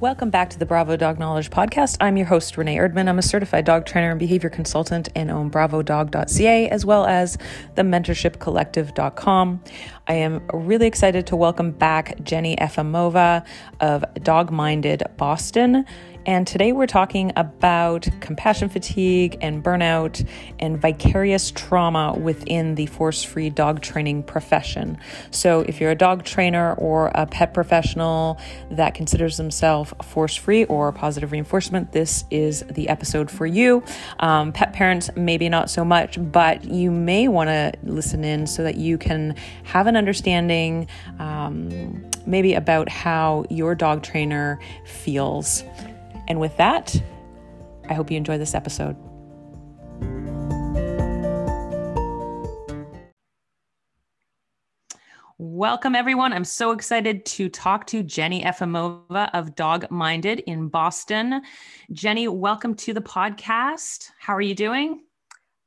Welcome back to the Bravo Dog Knowledge Podcast. I'm your host, Renee Erdman. I'm a certified dog trainer and behavior consultant and own bravodog.ca as well as the mentorshipcollective.com. I am really excited to welcome back Jenny Efimova of Dog Minded Boston. And today we're talking about compassion fatigue and burnout and vicarious trauma within the force free dog training profession. So, if you're a dog trainer or a pet professional that considers themselves force free or positive reinforcement, this is the episode for you. Um, pet parents, maybe not so much, but you may want to listen in so that you can have an understanding um, maybe about how your dog trainer feels. And with that, I hope you enjoy this episode. Welcome, everyone. I'm so excited to talk to Jenny Efimova of Dog Minded in Boston. Jenny, welcome to the podcast. How are you doing?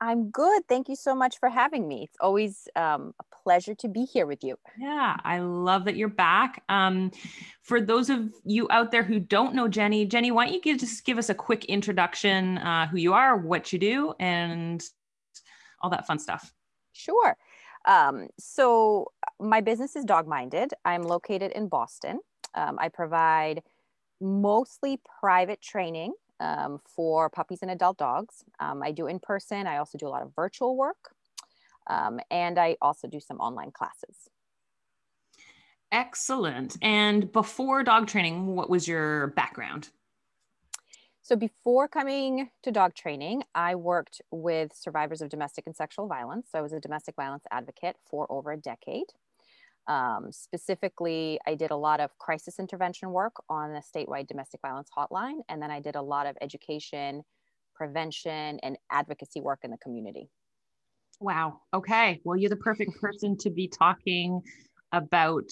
I'm good. Thank you so much for having me. It's always um, a pleasure to be here with you. Yeah, I love that you're back. Um, for those of you out there who don't know Jenny, Jenny, why don't you give, just give us a quick introduction, uh, who you are, what you do, and all that fun stuff? Sure. Um, so my business is Dog Minded. I'm located in Boston. Um, I provide mostly private training um, for puppies and adult dogs. Um, I do in person. I also do a lot of virtual work. Um, and I also do some online classes. Excellent. And before dog training, what was your background? So, before coming to dog training, I worked with survivors of domestic and sexual violence. So, I was a domestic violence advocate for over a decade. Um, specifically, I did a lot of crisis intervention work on the statewide domestic violence hotline, and then I did a lot of education, prevention, and advocacy work in the community. Wow. Okay. Well, you're the perfect person to be talking about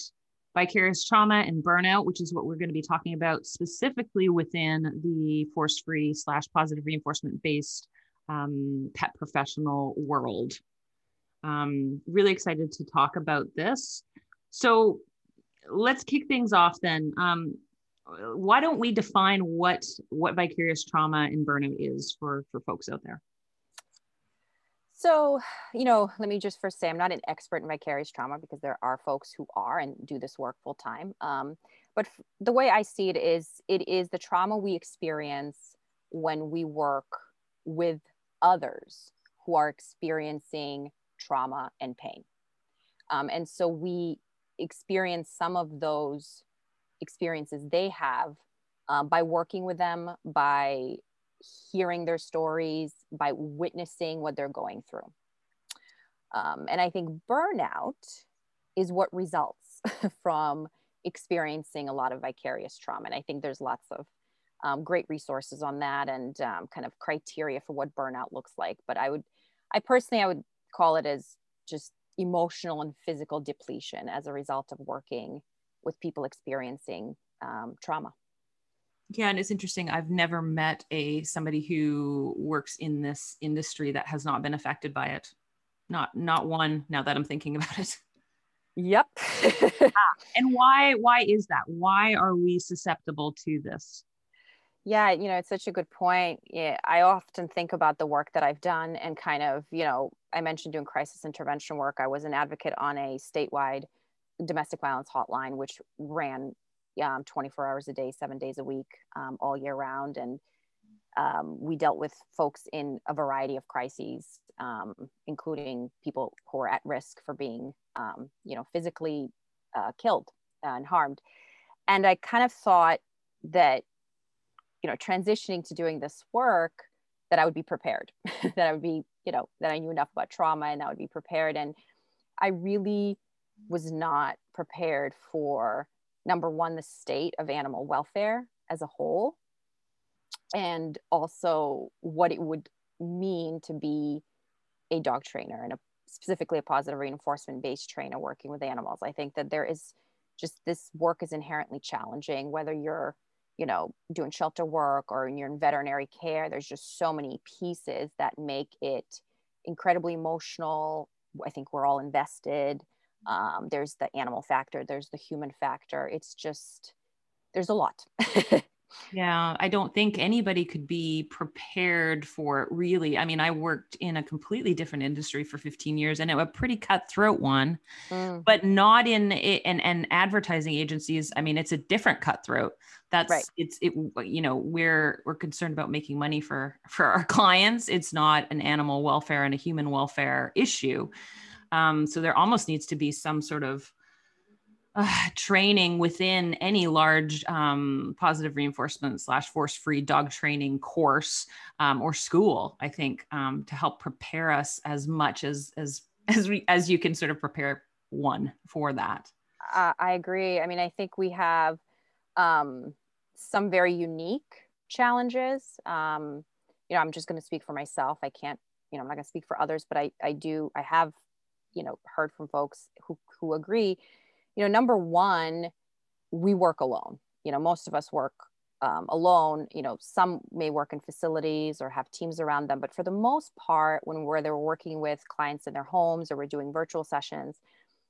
vicarious trauma and burnout, which is what we're going to be talking about specifically within the force free slash positive reinforcement based um, pet professional world. Um, really excited to talk about this. So let's kick things off then. Um, why don't we define what what vicarious trauma and burnout is for for folks out there? So, you know, let me just first say I'm not an expert in vicarious trauma because there are folks who are and do this work full time. Um, but f- the way I see it is, it is the trauma we experience when we work with others who are experiencing trauma and pain. Um, and so we experience some of those experiences they have um, by working with them, by hearing their stories, by witnessing what they're going through. Um, and I think burnout is what results from experiencing a lot of vicarious trauma. And I think there's lots of um, great resources on that and um, kind of criteria for what burnout looks like. But I would, I personally, I would call it as just emotional and physical depletion as a result of working with people experiencing um, trauma. Yeah, and it's interesting. I've never met a somebody who works in this industry that has not been affected by it. Not not one. Now that I'm thinking about it. Yep. ah, and why why is that? Why are we susceptible to this? Yeah, you know, it's such a good point. Yeah, I often think about the work that I've done and kind of, you know, I mentioned doing crisis intervention work. I was an advocate on a statewide domestic violence hotline, which ran um, 24 hours a day, seven days a week, um, all year round. And um, we dealt with folks in a variety of crises, um, including people who are at risk for being, um, you know, physically uh, killed and harmed. And I kind of thought that you know transitioning to doing this work that i would be prepared that i would be you know that i knew enough about trauma and i would be prepared. And i really was not prepared for number one the state of animal welfare as a whole and also what it would mean to be a dog trainer and a, specifically a positive reinforcement based trainer working with animals. I think that there is just this work is inherently challenging whether you're you know doing shelter work or you're in veterinary care there's just so many pieces that make it incredibly emotional. I think we're all invested. Um, there's the animal factor there's the human factor. It's just there's a lot. Yeah, I don't think anybody could be prepared for it really. I mean, I worked in a completely different industry for 15 years and it, a pretty cutthroat one, mm. but not in and and advertising agencies. I mean, it's a different cutthroat. That's right. it's it you know, we're we're concerned about making money for for our clients. It's not an animal welfare and a human welfare issue. Um, so there almost needs to be some sort of uh, training within any large um, positive reinforcement slash force free dog training course um, or school i think um, to help prepare us as much as as as we as you can sort of prepare one for that. Uh, i agree. I mean i think we have um, some very unique challenges. Um, you know i'm just going to speak for myself. I can't you know i'm not going to speak for others but i i do i have you know heard from folks who who agree you know number one we work alone you know most of us work um, alone you know some may work in facilities or have teams around them but for the most part when we're they're working with clients in their homes or we're doing virtual sessions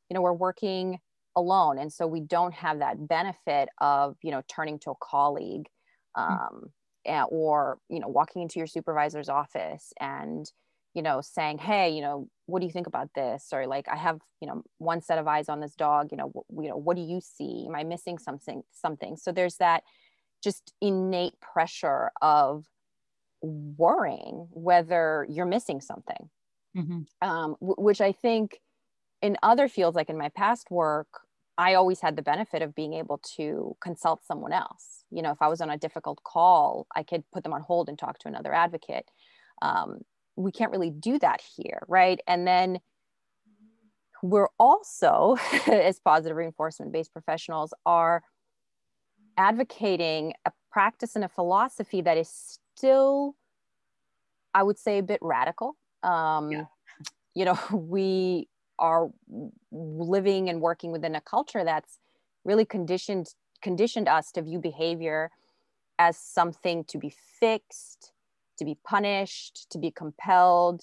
you know we're working alone and so we don't have that benefit of you know turning to a colleague mm. um, mm-hmm. or you know walking into your supervisor's office and you know saying hey you know what do you think about this? or like i have you know one set of eyes on this dog you know w- you know what do you see? Am i missing something something? So there's that just innate pressure of worrying whether you're missing something. Mm-hmm. um, w- which i think in other fields like in my past work i always had the benefit of being able to consult someone else. You know if i was on a difficult call i could put them on hold and talk to another advocate. Um, we can't really do that here, right? And then we're also, as positive reinforcement based professionals, are advocating a practice and a philosophy that is still, I would say, a bit radical. Um, yeah. You know, we are living and working within a culture that's really conditioned conditioned us to view behavior as something to be fixed to be punished, to be compelled.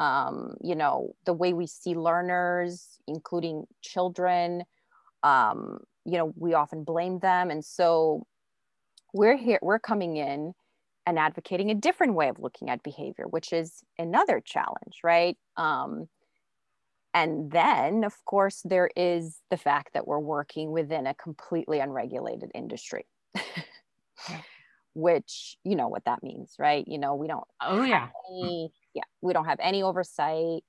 Um, you know, the way we see learners, including children, um, you know, we often blame them. And so we're here, we're coming in and advocating a different way of looking at behavior, which is another challenge, right? Um, and then, of course, there is the fact that we're working within a completely unregulated industry. which you know what that means right? You know we don't oh yeah. any, yeah we don't have any oversight.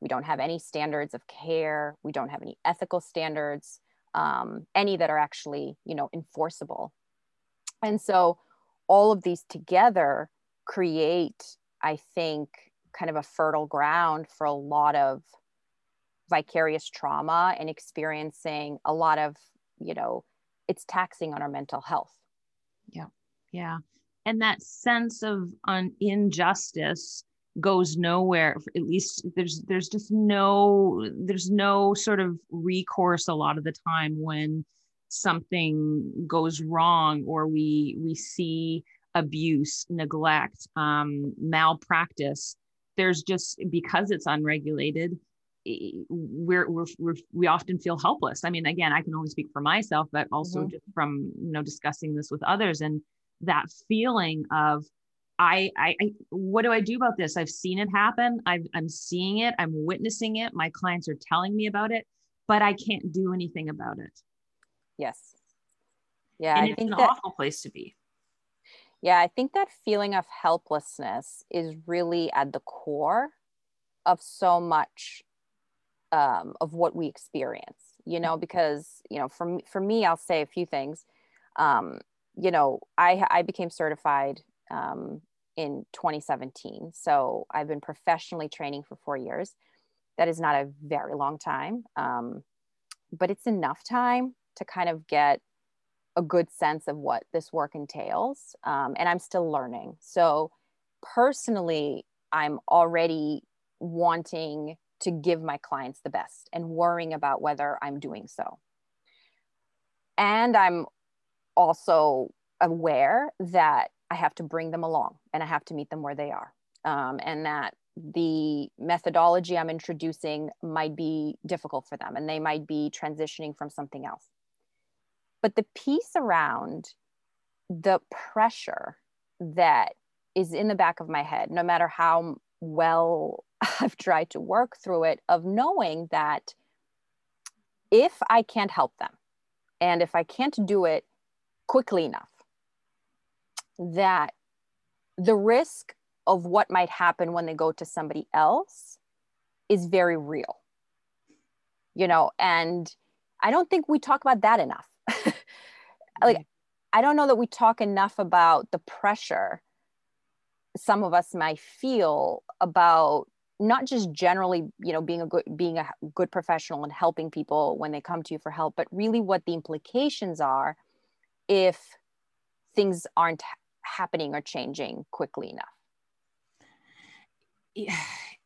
We don't have any standards of care. We don't have any ethical standards um, any that are actually you know enforceable. And so all of these together create i think kind of a fertile ground for a lot of vicarious trauma and experiencing a lot of you know it's taxing on our mental health. Yeah yeah. And that sense of un- injustice goes nowhere at least there's there's just no there's no sort of recourse a lot of the time when something goes wrong or we we see abuse neglect um, malpractice. There's just because it's unregulated we're, we're, we're, we often feel helpless. I mean again i can only speak for myself but also mm-hmm. just from you know discussing this with others. And that feeling of I, I, I, what do I do about this? I've seen it happen. i am seeing it. I'm witnessing it. My clients are telling me about it, but I can't do anything about it. Yes. Yeah. And I it's an that, awful place to be. Yeah. I think that feeling of helplessness is really at the core of so much um, of what we experience, you know, because, you know, for, for me, I'll say a few things. Um, you know, I, I became certified um, in 2017. So I've been professionally training for four years. That is not a very long time, um, but it's enough time to kind of get a good sense of what this work entails. Um, and I'm still learning. So personally, I'm already wanting to give my clients the best and worrying about whether I'm doing so. And I'm also aware that I have to bring them along and I have to meet them where they are. Um, and that the methodology I'm introducing might be difficult for them and they might be transitioning from something else. but the piece around the pressure that is in the back of my head, no matter how well I've tried to work through it, of knowing that if I can't help them and if I can't do it quickly enough, that the risk of what might happen when they go to somebody else is very real. You know, and I don't think we talk about that enough. like, I don't know that we talk enough about the pressure some of us might feel about not just generally you know being a good being a good professional and helping people when they come to you for help but really what the implications are if things aren't happening or changing quickly enough? Yeah,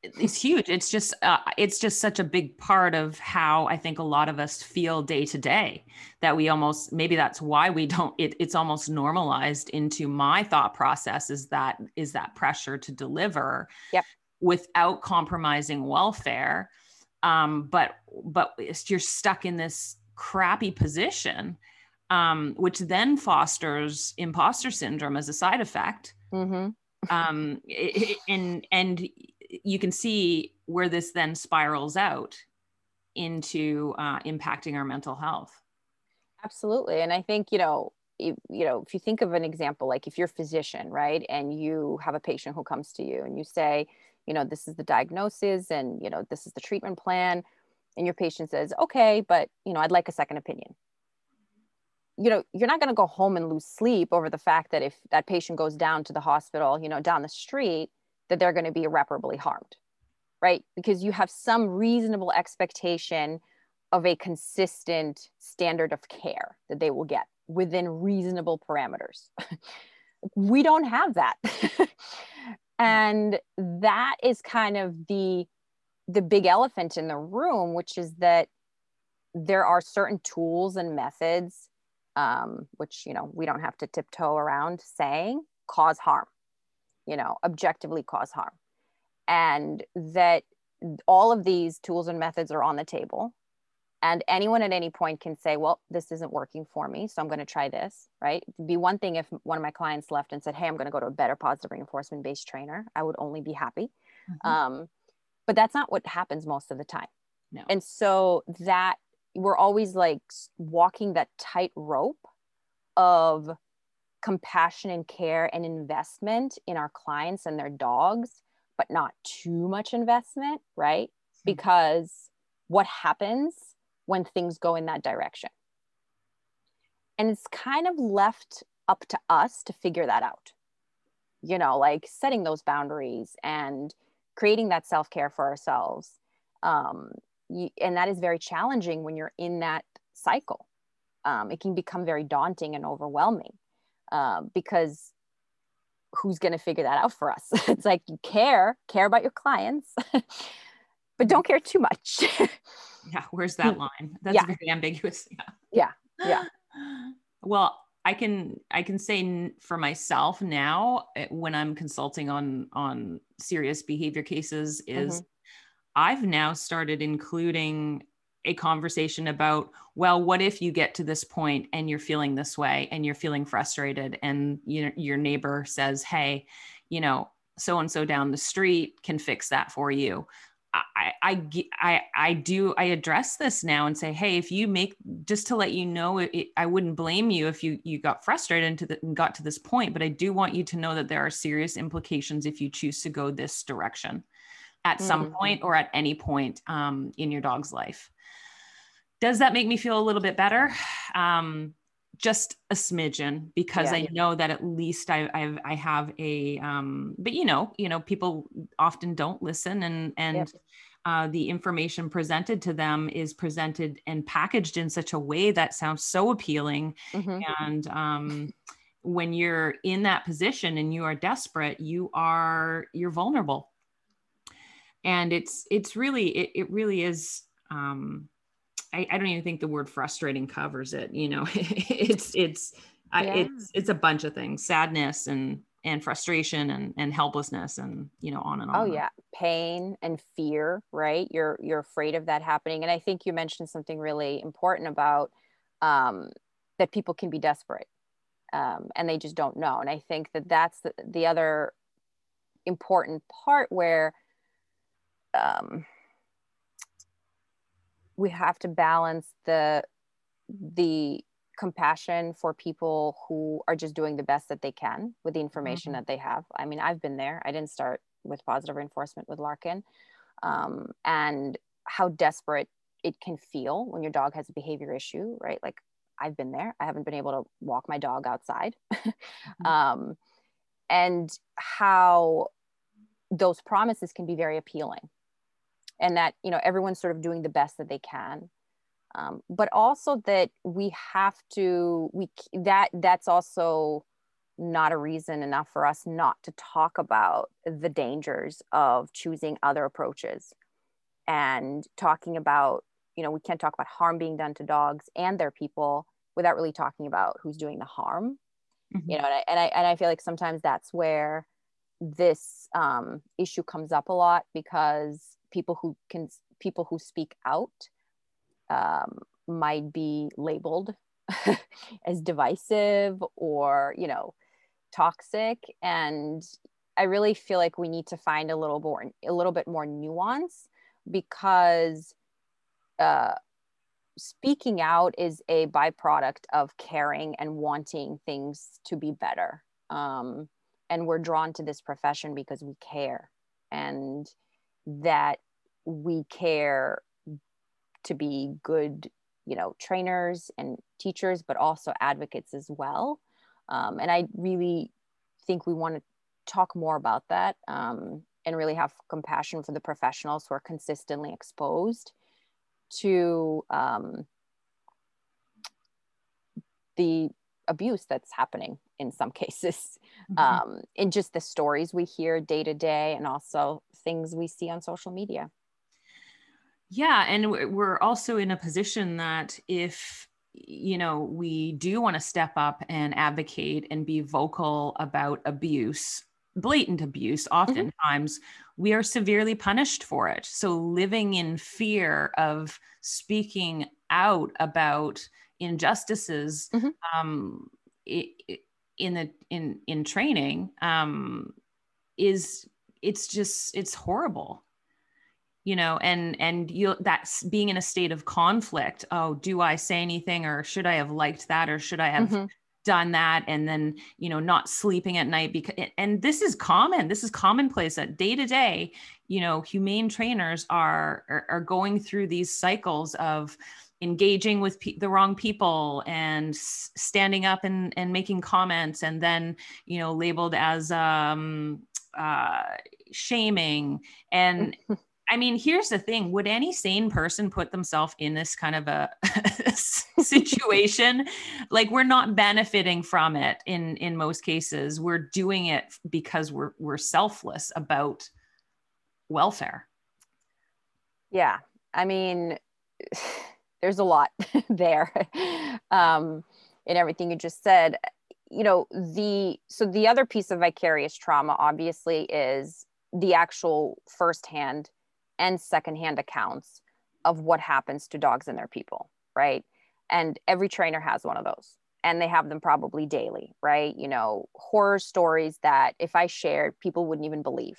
it's huge. It's just uh, it's just such a big part of how i think a lot of us feel day to day that we almost maybe that's why we don't it, it's almost normalized into my thought process is that is that pressure to deliver yep. without compromising welfare. Um, but but you're stuck in this crappy position um, which then fosters imposter syndrome as a side effect. Mm-hmm. um, and and you can see where this then spirals out into uh, impacting our mental health. Absolutely. And i think you know you, you know if you think of an example like if you're a physician right and you have a patient who comes to you and you say you know this is the diagnosis and you know this is the treatment plan and your patient says okay but you know i'd like a second opinion you know you're not going to go home and lose sleep over the fact that if that patient goes down to the hospital you know down the street that they're going to be irreparably harmed right? Because you have some reasonable expectation of a consistent standard of care that they will get within reasonable parameters. We don't have that. Hmm. And that is kind of the the big elephant in the room which is that there are certain tools and methods um, which you know we don't have to tiptoe around saying cause harm you know objectively cause harm. And that all of these tools and methods are on the table. And anyone at any point can say well this isn't working for me so i'm going to try this right? It'd be one thing if one of my clients left and said hey i'm going to go to a better positive reinforcement based trainer. I would only be happy. Mm-hmm. um, but that's not what happens most of the time. No. and so that we're always like walking that tight rope of compassion and care and investment in our clients and their dogs but not too much investment right? Mm-hmm. because what happens when things go in that direction? And it's kind of left up to us to figure that out. You know like setting those boundaries and creating that self-care for ourselves um, you, and that is very challenging when you're in that cycle. Um, it can become very daunting and overwhelming uh, because who's going to figure that out for us? It's like you care care about your clients but don't care too much. Yeah where's that line? That's yeah. very ambiguous yeah. Yeah yeah. Well i can i can say for myself now eh, when i'm consulting on on serious behavior cases is mm-hmm. I've now started including a conversation about, well, what if you get to this point and you're feeling this way and you're feeling frustrated and you know, your neighbor says, hey, you know, so and so down the street can fix that for you. I, I, I, I do, I address this now and say, Hey, if you make, just to let you know, it, I wouldn't blame you if you, you got frustrated into the, and got to this point, but I do want you to know that there are serious implications if you choose to go this direction at mm-hmm. some point or at any point um, in your dog's life. Does that make me feel a little bit better? Um, just a smidgen because yeah. I know that at least I I've, I have a um, but you know you know people often don't listen and and yep. uh, the information presented to them is presented and packaged in such a way that sounds so appealing mm-hmm. and um, when you're in that position and you are desperate you are you're vulnerable and it's it's really it, it really is um I, I don't even think the word frustrating covers it you know it's it's yeah. I, it's it's a bunch of things sadness and and frustration and and helplessness and you know on and on. Oh yeah. Pain and fear right? You're you're afraid of that happening. And i think you mentioned something really important about um that people can be desperate um, and they just don't know. And i think that that's the, the other important part where um, we have to balance the the compassion for people who are just doing the best that they can with the information mm-hmm. that they have. I mean, I've been there. I didn't start with positive reinforcement with Larkin, um, and how desperate it can feel when your dog has a behavior issue, right? Like I've been there. I haven't been able to walk my dog outside, mm-hmm. um, and how those promises can be very appealing, and that you know everyone's sort of doing the best that they can um, but also that we have to we that that's also not a reason enough for us not to talk about the dangers of choosing other approaches and talking about you know we can't talk about harm being done to dogs and their people without really talking about who's doing the harm mm-hmm. you know and I, and I and i feel like sometimes that's where this um, issue comes up a lot because people who can people who speak out um, might be labeled as divisive or you know toxic. And i really feel like we need to find a little more a little bit more nuance because uh, speaking out is a byproduct of caring and wanting things to be better. Um, and we're drawn to this profession because we care. And that we care to be good you know trainers and teachers but also advocates as well. Um, and i really think we want to talk more about that um, and really have compassion for the professionals who are consistently exposed to um, the abuse that's happening in some cases mm-hmm. um, in just the stories we hear day to day and also things we see on social media yeah. And we're also in a position that if, you know, we do want to step up and advocate and be vocal about abuse, blatant abuse, mm-hmm. oftentimes mm-hmm. we are severely punished for it. So living in fear of speaking out about injustices mm-hmm. um, in the in in training um, is it's just it's horrible. You know and and you that's being in a state of conflict. Oh do i say anything or should i have liked that or should i have mm-hmm. done that? And then you know not sleeping at night because and this is common. This is commonplace that day to day you know humane trainers are, are are, going through these cycles of engaging with pe- the wrong people and s- standing up and, and making comments and then you know labeled as um, uh, shaming and I mean, here's the thing would any sane person put themselves in this kind of a situation? like we're not benefiting from it in in most cases. We're doing it because we're we're selfless about welfare. Yeah. I mean, there's a lot there um, in everything you just said. You know, the so the other piece of vicarious trauma obviously is the actual firsthand and secondhand accounts of what happens to dogs and their people, right? And every trainer has one of those and they have them probably daily, right? You know, horror stories that if I shared, people wouldn't even believe.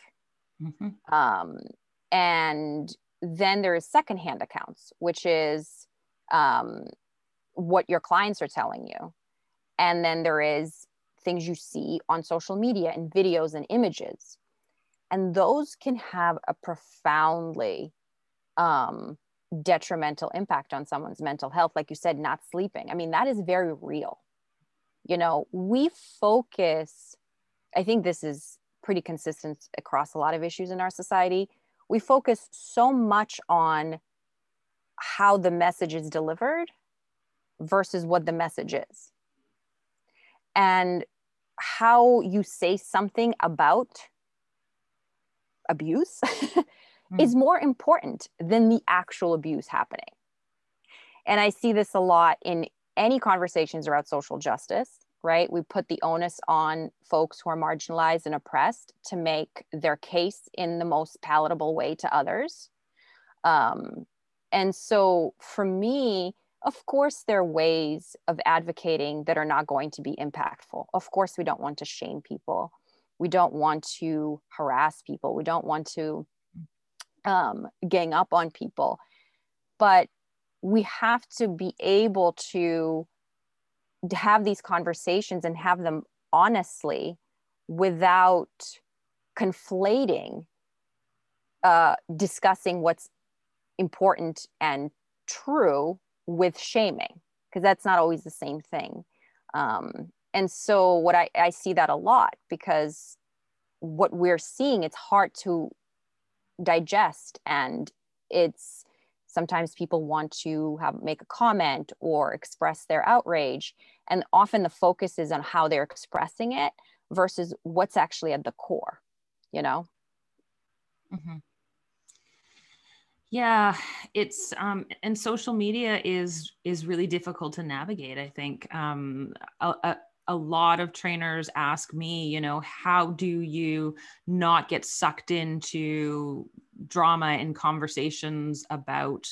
Mm-hmm. Um, and then there is secondhand accounts, which is um, what your clients are telling you. And then there is things you see on social media and videos and images. And those can have a profoundly um, detrimental impact on someone's mental health like you said not sleeping. I mean that is very real. You know we focus i think this is pretty consistent across a lot of issues in our society. We focus so much on how the message is delivered versus what the message is and how you say something about abuse mm. is more important than the actual abuse happening. And I see this a lot in any conversations around social justice, right? We put the onus on folks who are marginalized and oppressed to make their case in the most palatable way to others. Um, and so for me, of course there are ways of advocating that are not going to be impactful. Of course we don't want to shame people. We don't want to harass people. We don't want to um, gang up on people. But we have to be able to have these conversations and have them honestly without conflating uh, discussing what's important and true with shaming because that's not always the same thing. Um, and so what I, I see that a lot because what we're seeing it's hard to digest and it's sometimes people want to have make a comment or express their outrage. And often the focus is on how they're expressing it versus what's actually at the core you know? Mm-hmm. Yeah it's um and social media is is really difficult to navigate i think. Um a, a, lot of trainers ask me you know how do you not get sucked into drama and conversations about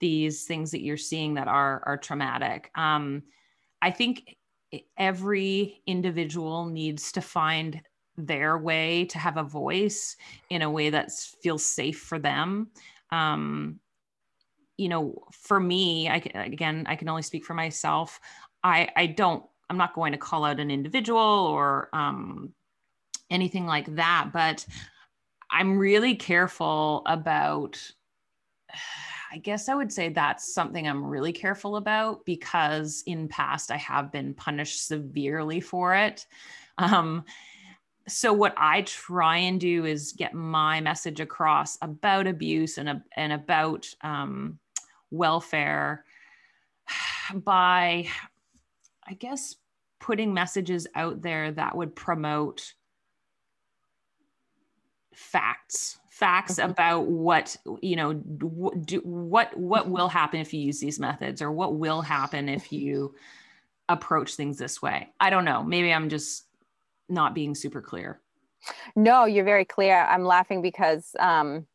these things that you're seeing that are are traumatic? Um i think every individual needs to find their way to have a voice in a way that feels safe for them um, you know for me i again i can only speak for myself i i don't i'm not going to call out an individual or um, anything like that but i'm really careful about I guess I would say that's something I'm really careful about because in past I have been punished severely for it. Um, so what I try and do is get my message across about abuse and, and about um, welfare by, I guess, putting messages out there that would promote facts facts mm-hmm. about what you know do, what what will happen if you use these methods or what will happen if you approach things this way i don't know maybe i'm just not being super clear no you're very clear i'm laughing because um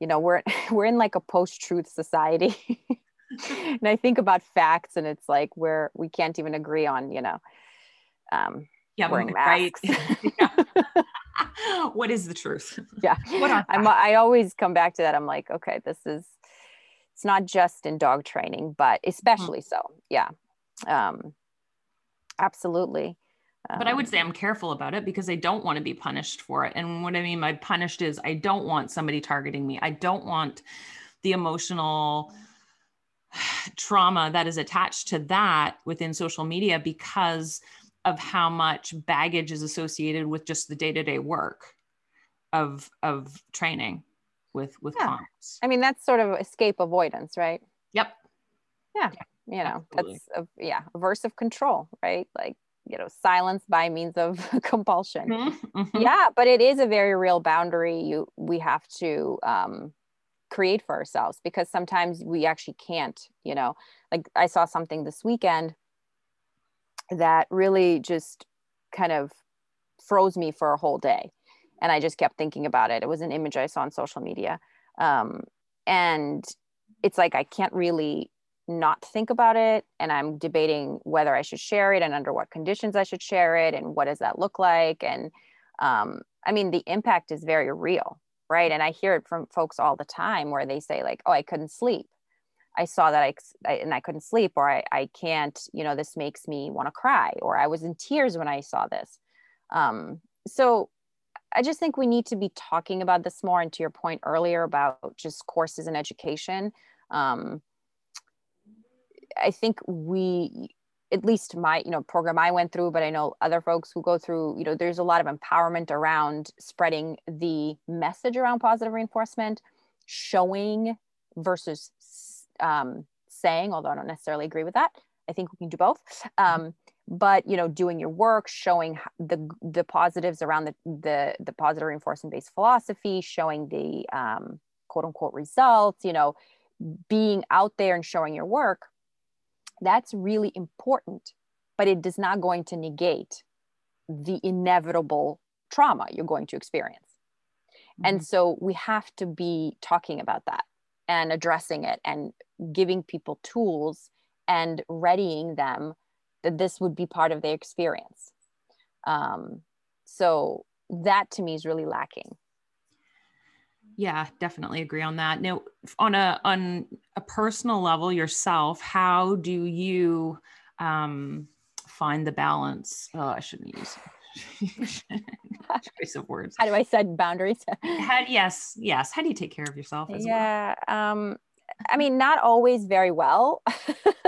you know we're we're in like a post-truth society and i think about facts and it's like where we can't even agree on you know um yeah, wearing masks. right. what is the truth? Yeah. what I'm, I always come back to that. I'm like, okay, this is, it's not just in dog training, but especially mm-hmm. so. Yeah. Um, absolutely. But I would um, say I'm careful about it because I don't want to be punished for it. And what I mean by punished is I don't want somebody targeting me. I don't want the emotional trauma that is attached to that within social media because of how much baggage is associated with just the day-to-day work of of training with with yeah. clients i mean that's sort of escape avoidance right yep yeah, yeah. you know Absolutely. that's a, yeah aversive control right like you know silence by means of compulsion mm-hmm. Mm-hmm. yeah but it is a very real boundary you we have to um create for ourselves because sometimes we actually can't you know like i saw something this weekend that really just kind of froze me for a whole day. And I just kept thinking about it. It was an image I saw on social media. Um, and it's like I can't really not think about it. And I'm debating whether I should share it and under what conditions I should share it and what does that look like. And um, I mean, the impact is very real, right? And I hear it from folks all the time where they say, like, oh, I couldn't sleep I saw that I, I, and I couldn't sleep or I, I can't, you know, this makes me want to cry or I was in tears when I saw this. Um, so I just think we need to be talking about this more. And to your point earlier about just courses and education, um, I think we, at least my, you know, program I went through, but I know other folks who go through, you know, there's a lot of empowerment around spreading the message around positive reinforcement, showing versus um, saying, although I don't necessarily agree with that. I think we can do both. Um, but you know, doing your work, showing the the positives around the the, the positive reinforcement based philosophy, showing the um, quote unquote results. You know, being out there and showing your work. That's really important, but it is not going to negate the inevitable trauma you're going to experience. Mm-hmm. And so we have to be talking about that and addressing it and giving people tools and readying them that this would be part of their experience. Um, so that to me is really lacking. Yeah, definitely agree on that. Now, on a on a personal level yourself, how do you um, find the balance? Oh, I shouldn't use choice of words. How do I set boundaries? how, yes, yes. How do you take care of yourself? yeah, well? um, I mean, not always very well.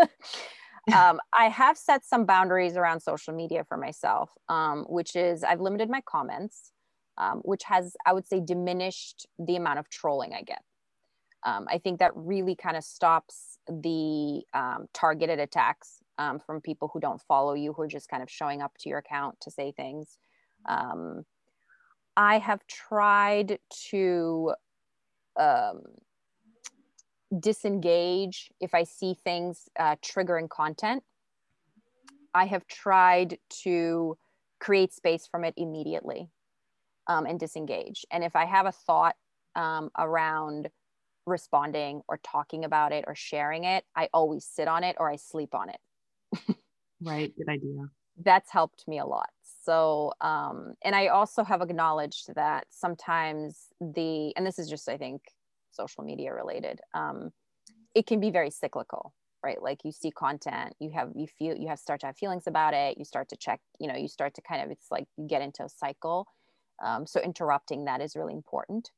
um, I have set some boundaries around social media for myself, um, which is I've limited my comments, um, which has, I would say, diminished the amount of trolling I get. Um, I think that really kind of stops the um, targeted attacks um, from people who don't follow you, who are just kind of showing up to your account to say things. I have tried to um, disengage if I see things uh, triggering content. I have tried to create space from it immediately um, and disengage. And if I have a thought um, around responding or talking about it or sharing it, I always sit on it or I sleep on it. right. Good idea. That's helped me a lot. So, um, and I also have acknowledged that sometimes the, and this is just, I think, social media related um, it can be very cyclical right like you see content you have you feel you have start to have feelings about it you start to check you know you start to kind of it's like you get into a cycle um, so interrupting that is really important.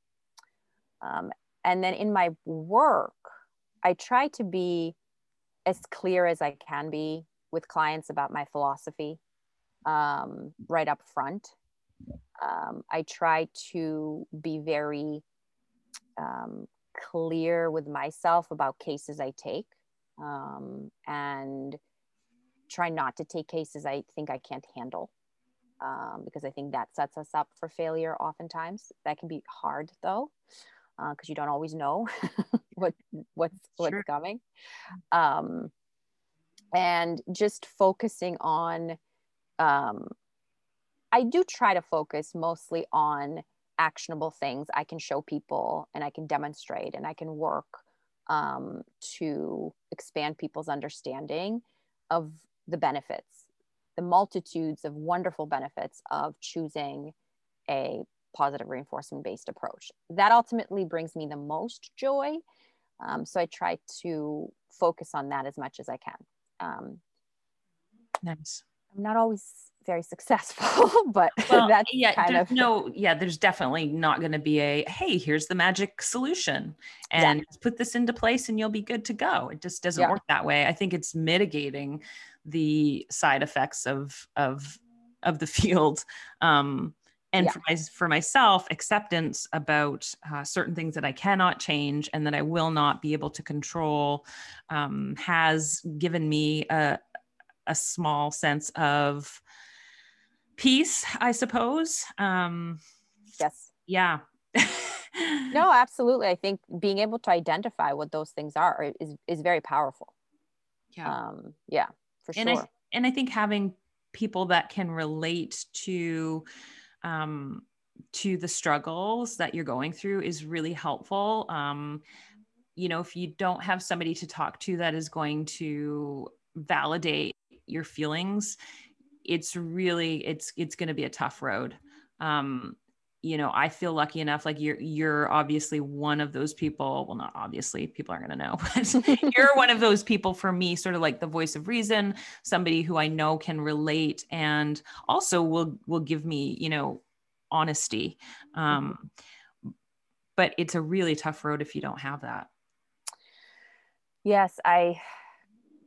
Um, and then in my work i try to be as clear as i can be with clients about my philosophy um, right up front. Um, i try to be very um, clear with myself about cases I take um, and try not to take cases I think I can't handle um, because I think that sets us up for failure oftentimes. That can be hard though because uh, you don't always know what what's what's sure. coming. Um, and just focusing on um, I do try to focus mostly on actionable things I can show people and I can demonstrate and I can work um, to expand people's understanding of the benefits, the multitudes of wonderful benefits of choosing a positive reinforcement based approach. That ultimately brings me the most joy. Um, so I try to focus on that as much as I can. Um, nice. I'm not always very successful, but well, that's yeah, kind of no, yeah, there's definitely not going to be a hey, here's the magic solution and yeah. put this into place and you'll be good to go. It just doesn't yeah. work that way. I think it's mitigating the side effects of of of the field. Um, and yeah. for, my, for myself, acceptance about uh, certain things that I cannot change and that I will not be able to control um, has given me a, a small sense of peace, I suppose. Um, yes. Yeah. no, absolutely. I think being able to identify what those things are is is very powerful. Yeah. Um, yeah, for and. I, and I think having people that can relate to um, to the struggles that you're going through is really helpful. Um, you know, if you don't have somebody to talk to that is going to validate your feelings, it's really it's it's going to be a tough road um you know i feel lucky enough like you're you're obviously one of those people well not obviously people aren't going to know but you're one of those people for me sort of like the voice of reason somebody who i know can relate and also will will give me you know honesty um but it's a really tough road if you don't have that. Yes i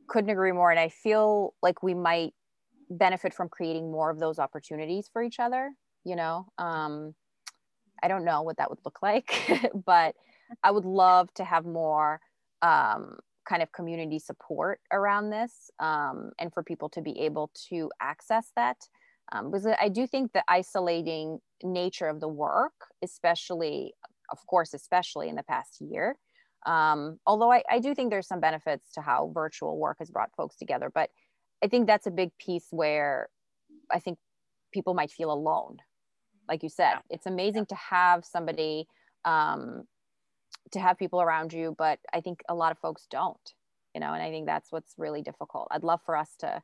couldn't agree more and i feel like we might benefit from creating more of those opportunities for each other you know um, i don't know what that would look like but i would love to have more um, kind of community support around this um, and for people to be able to access that um, because i do think the isolating nature of the work especially of course especially in the past year um, although I, I do think there's some benefits to how virtual work has brought folks together but I think that's a big piece where I think people might feel alone. Like you said, it's amazing to have somebody um, to have people around you, but I think a lot of folks don't, you know, and I think that's what's really difficult. I'd love for us to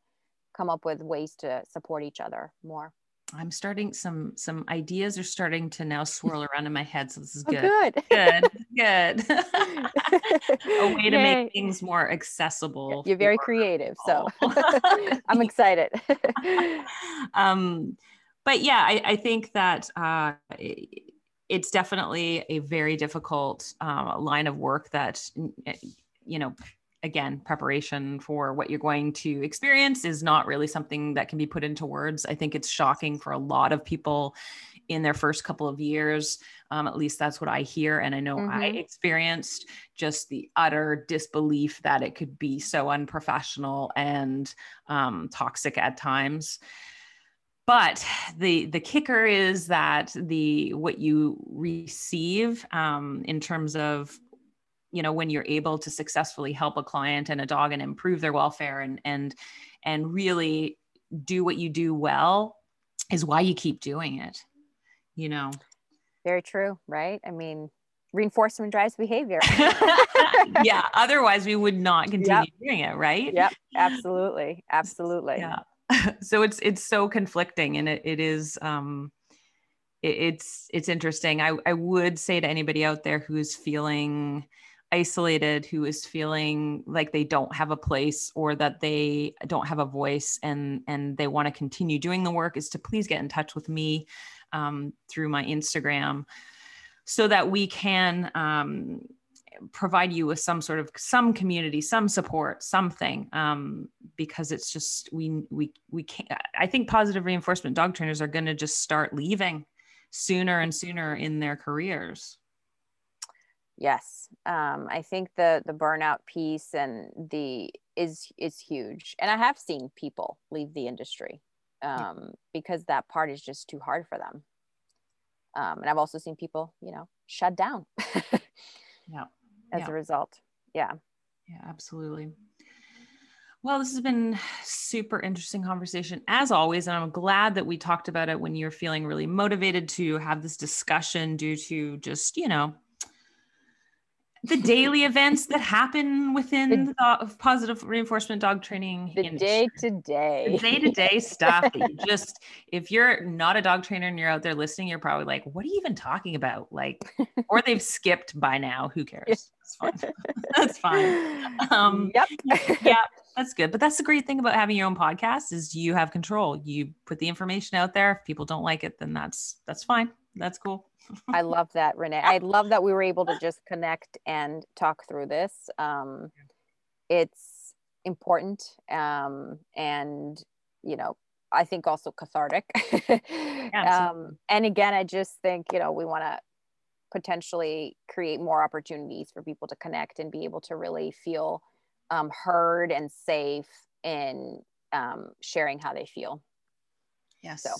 come up with ways to support each other more. I'm starting some some ideas are starting to now swirl around in my head. So this is good. Oh, good. Good. Good. a way to Yay. make things more accessible. You're very creative. So I'm excited. um, but yeah, I, I think that uh, it's definitely a very difficult uh, line of work that you know again, preparation for what you're going to experience is not really something that can be put into words. I think it's shocking for a lot of people in their first couple of years. Um, at least that's what I hear. And I know mm-hmm. I experienced just the utter disbelief that it could be so unprofessional and um, toxic at times. But the the kicker is that the what you receive um, in terms of you know when you're able to successfully help a client and a dog and improve their welfare and and and really do what you do well is why you keep doing it you know? Very true right? I mean reinforcement drives behavior. Yeah otherwise we would not continue yep. doing it right? Yep absolutely absolutely. Yeah so it's it's so conflicting and it, it is um it, it's it's interesting. I i would say to anybody out there who's feeling isolated who is feeling like they don't have a place or that they don't have a voice and and they want to continue doing the work is to please get in touch with me um, through my instagram so that we can um, provide you with some sort of some community some support something um, because it's just we we we can't i think positive reinforcement dog trainers are going to just start leaving sooner and sooner in their careers Yes, um, I think the the burnout piece and the is is huge, and I have seen people leave the industry um, yeah. because that part is just too hard for them. Um, and I've also seen people, you know, shut down. yeah. As yeah. a result. Yeah. Yeah, absolutely. Well, this has been super interesting conversation as always, and I'm glad that we talked about it when you're feeling really motivated to have this discussion due to just you know the daily events that happen within the, the positive reinforcement dog training the day to day. Day to day stuff just if you're not a dog trainer and you're out there listening you're probably like what are you even talking about? Like or they've skipped by now who cares? That's fine. That's fine. Um yep. yeah that's good. But that's the great thing about having your own podcast is you have control. You put the information out there. If people don't like it then that's that's fine. That's cool I love that, Renee. I love that we were able to just connect and talk through this. Um, it's important, um, and you know, I think also cathartic. um, and again, I just think you know we want to potentially create more opportunities for people to connect and be able to really feel um, heard and safe in um, sharing how they feel. Yes. So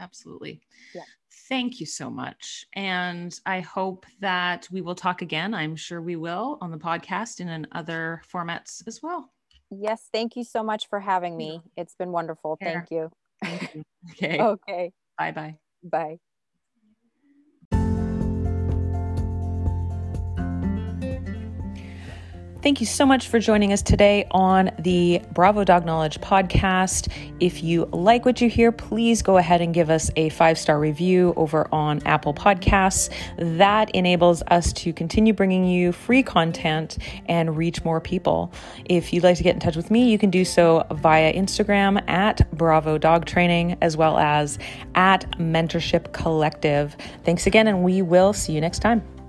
absolutely. Yeah. Thank you so much. And I hope that we will talk again. I'm sure we will on the podcast and in other formats as well. Yes. Thank you so much for having me. It's been wonderful. Thank you. Thank you. Okay. okay. Bye bye. Bye. Thank you so much for joining us today on the Bravo Dog Knowledge podcast. If you like what you hear, please go ahead and give us a five star review over on Apple Podcasts. That enables us to continue bringing you free content and reach more people. If you'd like to get in touch with me, you can do so via Instagram at Bravo Dog Training as well as at Mentorship Collective. Thanks again, and we will see you next time.